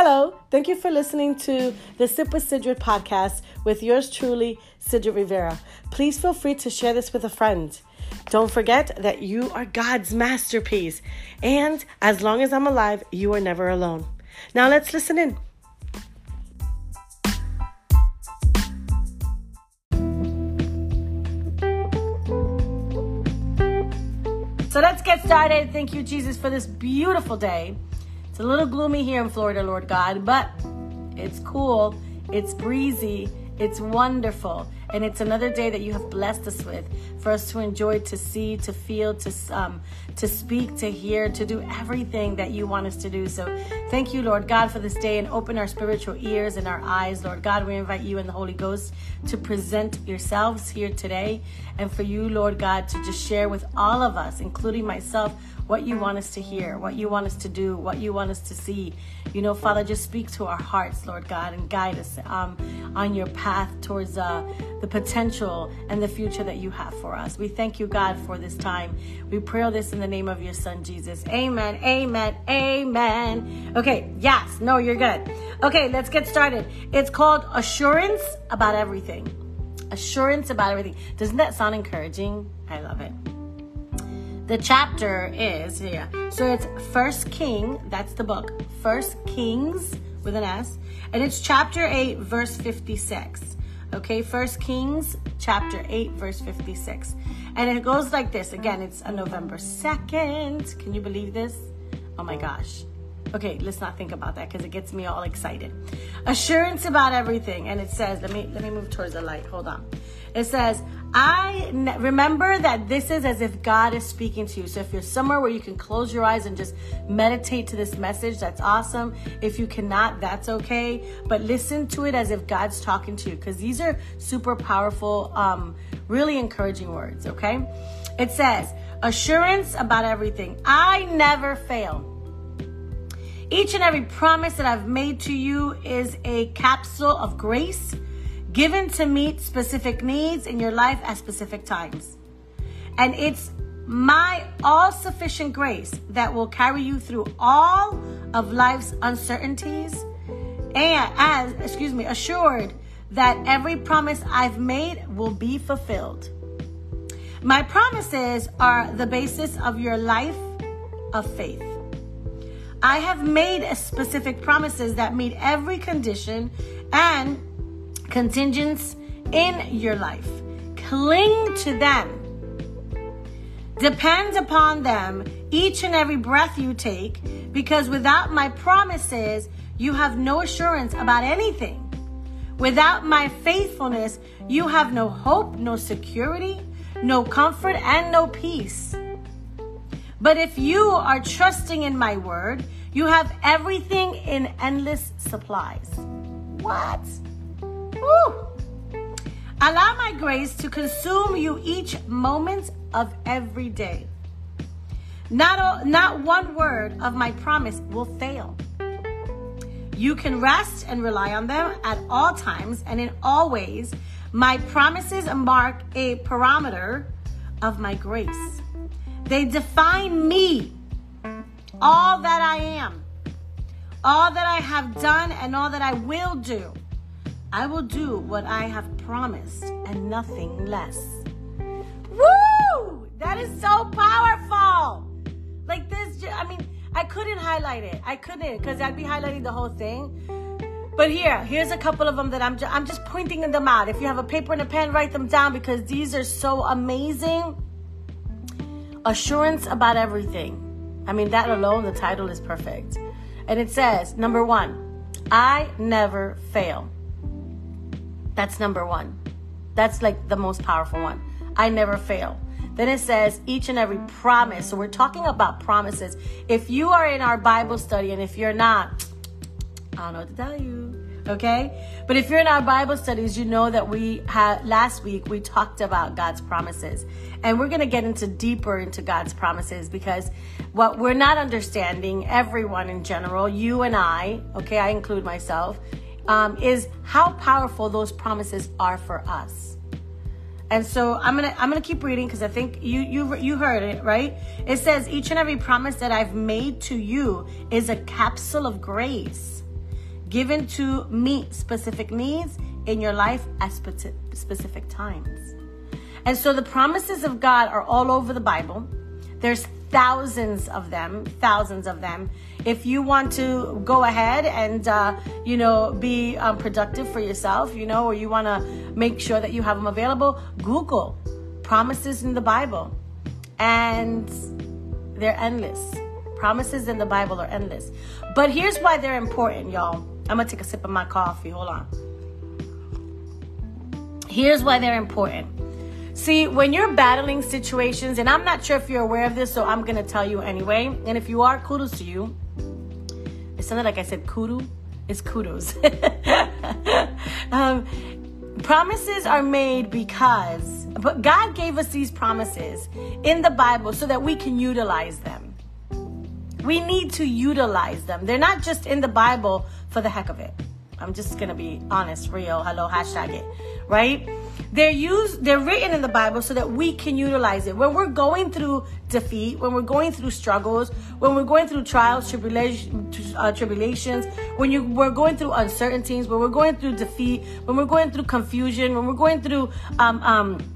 Hello, thank you for listening to the Sip with Sidrid podcast with yours truly, Sidrid Rivera. Please feel free to share this with a friend. Don't forget that you are God's masterpiece, and as long as I'm alive, you are never alone. Now let's listen in. So let's get started. Thank you, Jesus, for this beautiful day. It's a little gloomy here in Florida, Lord God, but it's cool, it's breezy, it's wonderful. And it's another day that you have blessed us with for us to enjoy, to see, to feel, to um, to speak, to hear, to do everything that you want us to do. So thank you, Lord God, for this day and open our spiritual ears and our eyes. Lord God, we invite you and the Holy Ghost to present yourselves here today and for you, Lord God, to just share with all of us, including myself, what you want us to hear, what you want us to do, what you want us to see. You know, Father, just speak to our hearts, Lord God, and guide us um, on your path towards uh, the potential and the future that you have for us. We thank you, God, for this time. We pray all this in the name of your Son, Jesus. Amen, amen, amen. Okay, yes, no, you're good. Okay, let's get started. It's called Assurance About Everything. Assurance about everything. Doesn't that sound encouraging? I love it the chapter is here. So it's First King, that's the book. First Kings with an S, and it's chapter 8 verse 56. Okay, First Kings chapter 8 verse 56. And it goes like this. Again, it's a November 2nd. Can you believe this? Oh my gosh. Okay, let's not think about that because it gets me all excited. Assurance about everything. And it says, let me let me move towards the light. Hold on. It says, I remember that this is as if God is speaking to you. So if you're somewhere where you can close your eyes and just meditate to this message, that's awesome. If you cannot, that's okay. But listen to it as if God's talking to you because these are super powerful, um, really encouraging words, okay? It says, assurance about everything. I never fail. Each and every promise that I've made to you is a capsule of grace given to meet specific needs in your life at specific times. And it's my all sufficient grace that will carry you through all of life's uncertainties and as excuse me assured that every promise I've made will be fulfilled. My promises are the basis of your life of faith. I have made specific promises that meet every condition and contingents in your life. Cling to them. Depend upon them each and every breath you take because without my promises, you have no assurance about anything. Without my faithfulness, you have no hope, no security, no comfort, and no peace. But if you are trusting in my word, you have everything in endless supplies. What? Woo! Allow my grace to consume you each moment of every day. Not, a, not one word of my promise will fail. You can rest and rely on them at all times and in all ways. My promises mark a parameter of my grace. They define me, all that I am, all that I have done, and all that I will do. I will do what I have promised and nothing less. Woo! That is so powerful. Like this, I mean, I couldn't highlight it. I couldn't because I'd be highlighting the whole thing. But here, here's a couple of them that I'm just, I'm just pointing them out. If you have a paper and a pen, write them down because these are so amazing. Assurance about everything. I mean, that alone, the title is perfect. And it says, number one, I never fail. That's number one. That's like the most powerful one. I never fail. Then it says each and every promise. So we're talking about promises. If you are in our Bible study and if you're not, I don't know what to tell you. Okay? But if you're in our Bible studies, you know that we had last week we talked about God's promises. And we're going to get into deeper into God's promises because what we're not understanding, everyone in general, you and I, okay, I include myself, um, is how powerful those promises are for us. And so I'm gonna I'm gonna keep reading because I think you you you heard it right. It says each and every promise that I've made to you is a capsule of grace, given to meet specific needs in your life at specific times. And so the promises of God are all over the Bible. There's thousands of them, thousands of them. If you want to go ahead and, uh, you know, be um, productive for yourself, you know, or you want to make sure that you have them available, Google promises in the Bible. And they're endless. Promises in the Bible are endless. But here's why they're important, y'all. I'm to take a sip of my coffee. Hold on. Here's why they're important. See, when you're battling situations, and I'm not sure if you're aware of this, so I'm to tell you anyway. And if you are, kudos to you. It sounded like I said kudu. It's kudos. um, promises are made because, but God gave us these promises in the Bible so that we can utilize them. We need to utilize them. They're not just in the Bible for the heck of it. I'm just gonna be honest, real. Hello, hashtag it, right? They're used, they're written in the Bible so that we can utilize it. When we're going through defeat, when we're going through struggles, when we're going through trials, tribulations, uh, tribulations, when you we're going through uncertainties, when we're going through defeat, when we're going through confusion, when we're going through um, um,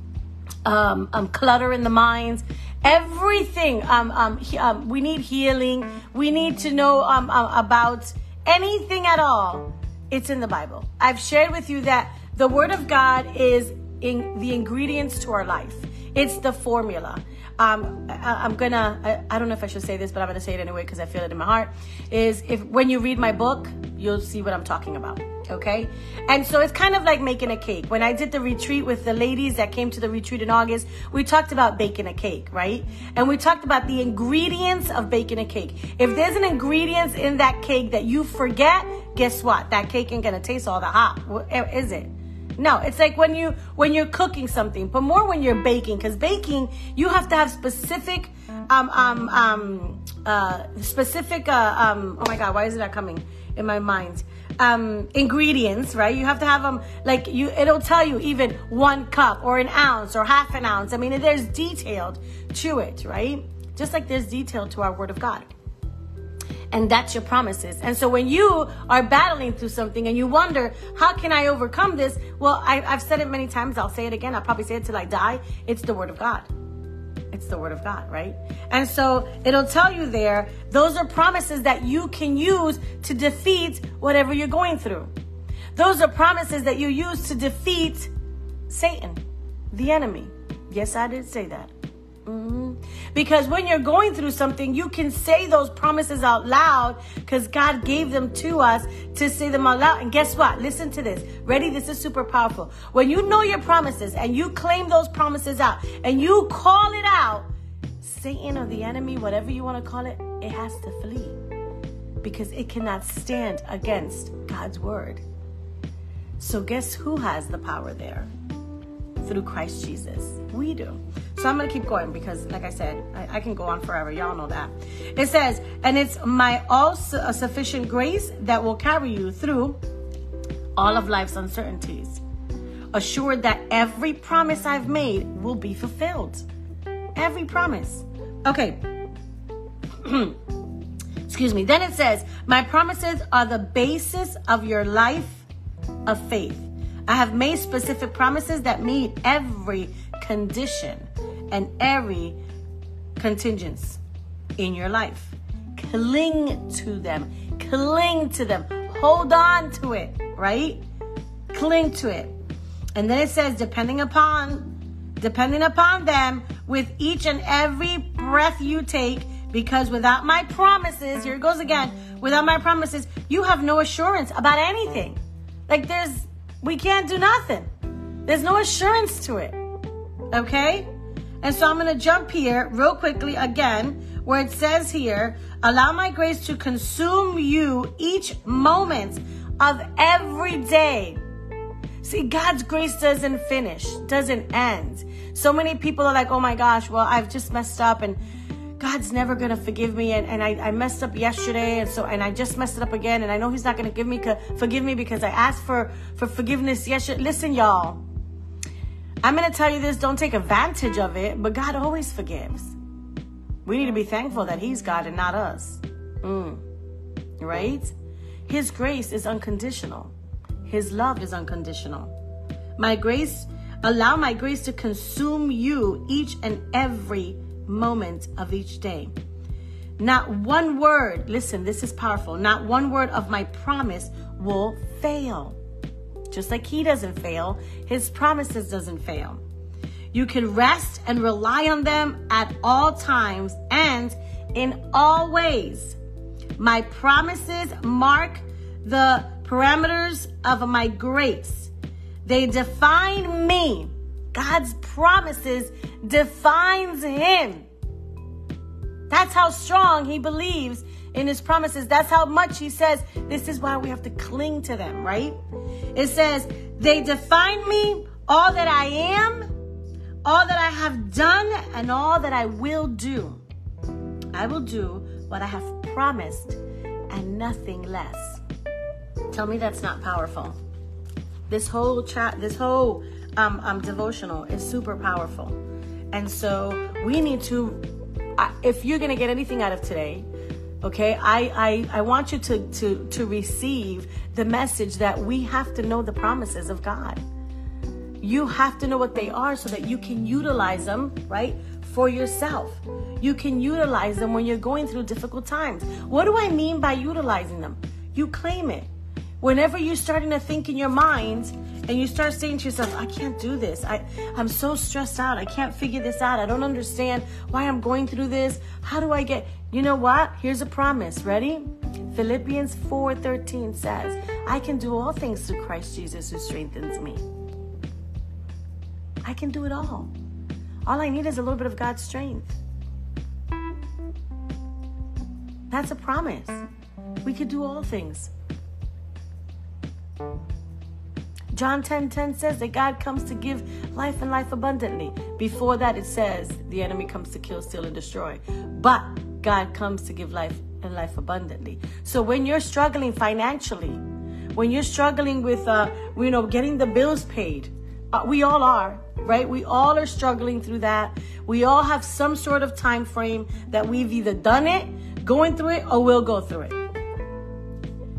um, um, clutter in the minds, everything. Um, um, he, um, we need healing. We need to know um, uh, about anything at all. It's in the Bible. I've shared with you that the Word of God is in the ingredients to our life. It's the formula. Um, I, am gonna. I, I, don't know if I should say this, but I'm gonna say it anyway because I feel it in my heart. Is if when you read my book, you'll see what I'm talking about. Okay, and so it's kind of like making a cake. When I did the retreat with the ladies that came to the retreat in August, we talked about baking a cake, right? And we talked about the ingredients of baking a cake. If there's an ingredients in that cake that you forget, guess what? That cake ain't gonna taste all that hot, is it? No, it's like when you when you're cooking something, but more when you're baking, because baking you have to have specific um um um uh specific uh um oh my god, why is it not coming in my mind? Um ingredients, right? You have to have them like you it'll tell you even one cup or an ounce or half an ounce. I mean, there's detailed to it, right? Just like there's detail to our word of God and that's your promises. And so when you are battling through something and you wonder, how can I overcome this? Well, I, have said it many times. I'll say it again. I'll probably say it till I die. It's the word of God. It's the word of God, right? And so it'll tell you there, those are promises that you can use to defeat whatever you're going through. Those are promises that you use to defeat Satan, the enemy. Yes, I did say that. Mm-hmm. Because when you're going through something, you can say those promises out loud because God gave them to us to say them out loud. And guess what? Listen to this. Ready? This is super powerful. When you know your promises and you claim those promises out and you call it out, Satan or the enemy, whatever you want to call it, it has to flee because it cannot stand against God's word. So, guess who has the power there? Through Christ Jesus. We do. So I'm going to keep going because, like I said, I, I, can go on forever. Y'all know that. It says, and it's my all uh, sufficient grace that will carry you through all of life's uncertainties, assured that every promise I've made will be fulfilled. Every promise. Okay. Excuse me. Then it says, My promises are the basis of your life of faith. I have made specific promises that meet every condition and every contingence in your life. Cling to them. Cling to them. Hold on to it, right? Cling to it. And then it says, depending upon, depending upon them, with each and every breath you take, because without my promises, here it goes again, without my promises, you have no assurance about anything. Like there's we can't do nothing. There's no assurance to it. Okay? And so I'm going to jump here real quickly again, where it says here, allow my grace to consume you each moment of every day. See, God's grace doesn't finish, doesn't end. So many people are like, oh my gosh, well, I've just messed up and God's never gonna forgive me, and, and I, I messed up yesterday, and so and I just messed it up again, and I know He's not gonna give me forgive me because I asked for for forgiveness yesterday. Listen, y'all, I'm gonna tell you this: don't take advantage of it, but God always forgives. We need to be thankful that He's God and not us, mm. right? His grace is unconditional. His love is unconditional. My grace, allow my grace to consume you each and every moment of each day. Not one word, listen, this is powerful. Not one word of my promise will fail. Just like he doesn't fail, his promises doesn't fail. You can rest and rely on them at all times and in all ways. My promises mark the parameters of my grace. They define me. God's promises defines him. That's how strong he believes in his promises. That's how much he says, this is why we have to cling to them, right? It says, they define me, all that I am, all that I have done, and all that I will do. I will do what I have promised and nothing less. Tell me that's not powerful. This whole chat, this whole um, um, devotional is super powerful. And so we need to, if you're going to get anything out of today, okay, I, I, I want you to, to, to receive the message that we have to know the promises of God. You have to know what they are so that you can utilize them, right, for yourself. You can utilize them when you're going through difficult times. What do I mean by utilizing them? You claim it. Whenever you're starting to think in your mind and you start saying to yourself, I can't do this. I, I'm so stressed out. I can't figure this out. I don't understand why I'm going through this. How do I get, you know what? Here's a promise. Ready? Philippians 4:13 says, I can do all things through Christ Jesus who strengthens me. I can do it all. All I need is a little bit of God's strength. That's a promise. We could do all things. John 10 10 says that God comes to give life and life abundantly. Before that, it says the enemy comes to kill, steal, and destroy. But God comes to give life and life abundantly. So when you're struggling financially, when you're struggling with, uh, you know, getting the bills paid, uh, we all are, right? We all are struggling through that. We all have some sort of time frame that we've either done it, going through it, or we'll go through it.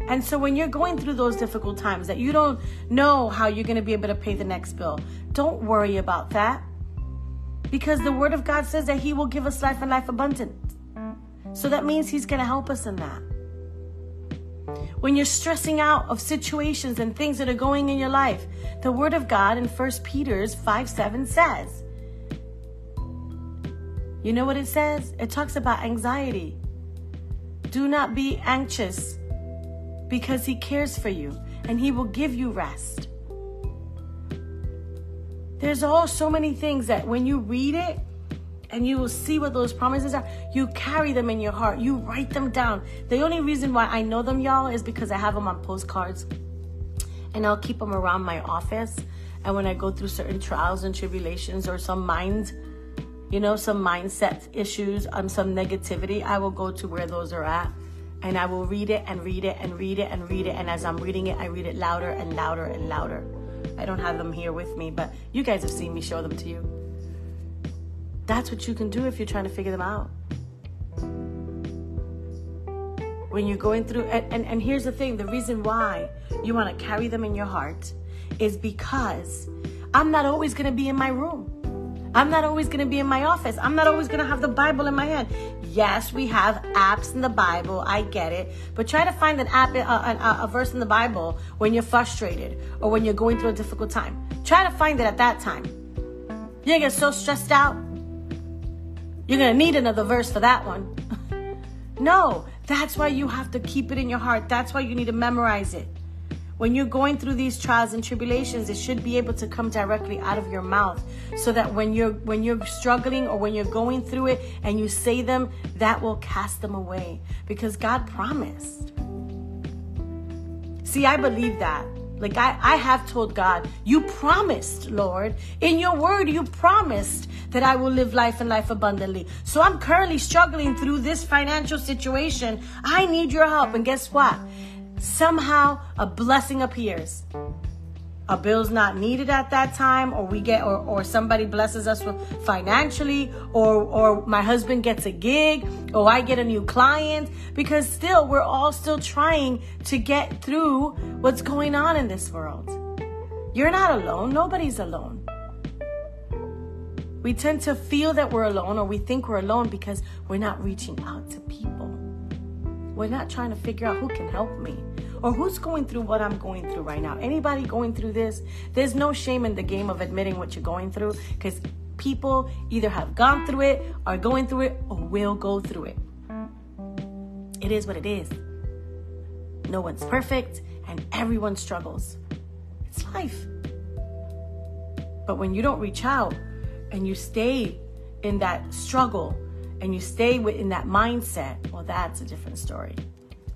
And so when you're going through those difficult times that you don't know how you're going to be able to pay the next bill, don't worry about that. Because the word of God says that he will give us life and life abundant. So that means he's going to help us in that. When you're stressing out of situations and things that are going in your life, the word of God in 1 Peter's 5 7 says, you know what it says? It talks about anxiety. Do not be anxious because He cares for you and He will give you rest. There's all so many things that when you read it and you will see what those promises are, you carry them in your heart. You write them down. The only reason why I know them, y'all, is because I have them on postcards and I'll keep them around my office. And when I go through certain trials and tribulations or some mind, you know, some mindset issues, um, some negativity, I will go to where those are at and I will read it and read it and read it and read it. And as I'm reading it, I read it louder and louder and louder. I don't have them here with me, but you guys have seen me show them to you. That's what you can do if you're trying to figure them out. When you're going through, and, and, and here's the thing the reason why you want to carry them in your heart is because I'm not always going to be in my room. I'm not always going to be in my office. I'm not always going to have the Bible in my hand. Yes, we have apps in the Bible. I get it. But try to find an app, uh, a, a, uh, a verse in the Bible when you're frustrated or when you're going through a difficult time. Try to find it at that time. You're going to get so stressed out. You're going to need another verse for that one. no, that's why you have to keep it in your heart. That's why you need to memorize it. When you're going through these trials and tribulations, it should be able to come directly out of your mouth so that when you're when you're struggling or when you're going through it and you say them, that will cast them away because God promised. See, I believe that. Like I, I have told God, you promised, Lord, in your word, you promised that I will live life and life abundantly. So I'm currently struggling through this financial situation. I need your help. And guess what? Somehow a blessing appears. a bill's not needed at that time or we get or, or somebody blesses us financially or or my husband gets a gig or I get a new client because still we're all still trying to get through what's going on in this world. You're not alone. Nobody's alone. We tend to feel that we're alone or we think we're alone because we're not reaching out to people. We're not trying to figure out who can help me or who's going through what I'm going through right now. Anybody going through this? There's no shame in the game of admitting what you're going through because people either have gone through it, are going through it, or will go through it. It is what it is. No one's perfect and everyone struggles. It's life. But when you don't reach out and you stay in that struggle and you stay in that mindset, well, that's a different story.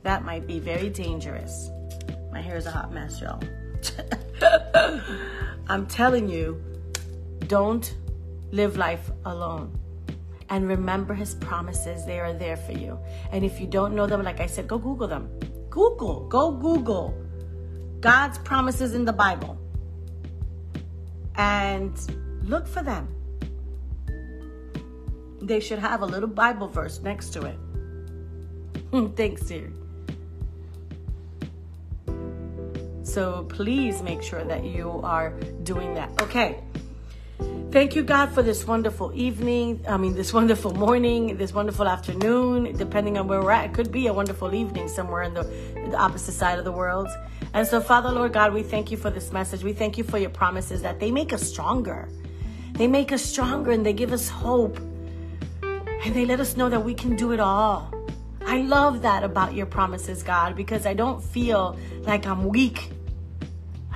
That might be very dangerous. My hair is a hot mess, y'all. I'm telling you, don't live life alone. And remember his promises, they are there for you. And if you don't know them, like I said, go Google them. Google, go Google God's promises in the Bible and look for them. They should have a little Bible verse next to it. Thanks, dear. So please make sure that you are doing that. Okay. Thank you, God, for this wonderful evening. I mean, this wonderful morning, this wonderful afternoon, depending on where we're at. It could be a wonderful evening somewhere in the, the opposite side of the world. And so, Father, Lord God, we thank you for this message. We thank you for your promises that they make us stronger. They make us stronger and they give us hope. And they let us know that we can do it all. I love that about your promises, God, because I don't feel like I'm weak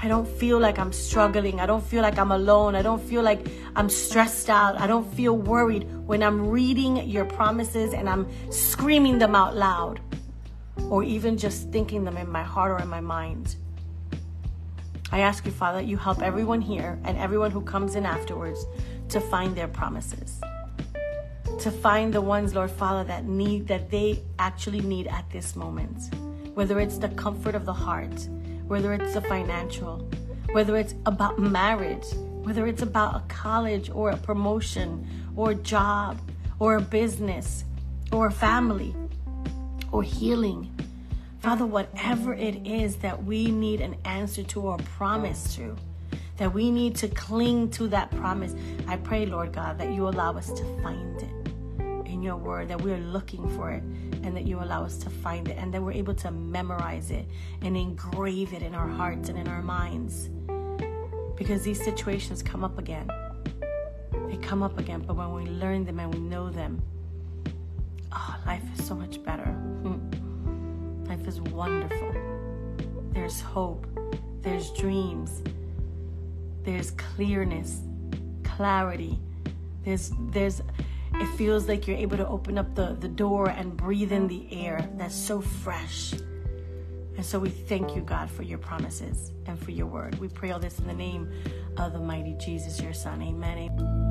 I don't feel like I'm struggling. I don't feel like I'm alone. I don't feel like I'm stressed out. I don't feel worried when I'm reading your promises and I'm screaming them out loud or even just thinking them in my heart or in my mind. I ask you, Father, you help everyone here and everyone who comes in afterwards to find their promises. To find the ones, Lord Father, that need that they actually need at this moment. Whether it's the comfort of the heart, whether it's a financial, whether it's about marriage, whether it's about a college or a promotion or a job or a business or a family or healing. Father, whatever it is that we need an answer to or promise to, that we need to cling to that promise, I pray, Lord God, that you allow us to find it in your word, that we're looking for it, and that you allow us to find it, and that we're able to memorize it and engrave it in our hearts and in our minds. Because these situations come up again. They come up again, but when we learn them and we know them, oh, life is so much better. Hmm. Life is wonderful. There's hope, there's dreams, there's clearness, clarity. There's there's it feels like you're able to open up the, the door and breathe in the air that's so fresh. And so we thank you, God, for your promises and for your word. We pray all this in the name of the mighty Jesus, your Son. Amen.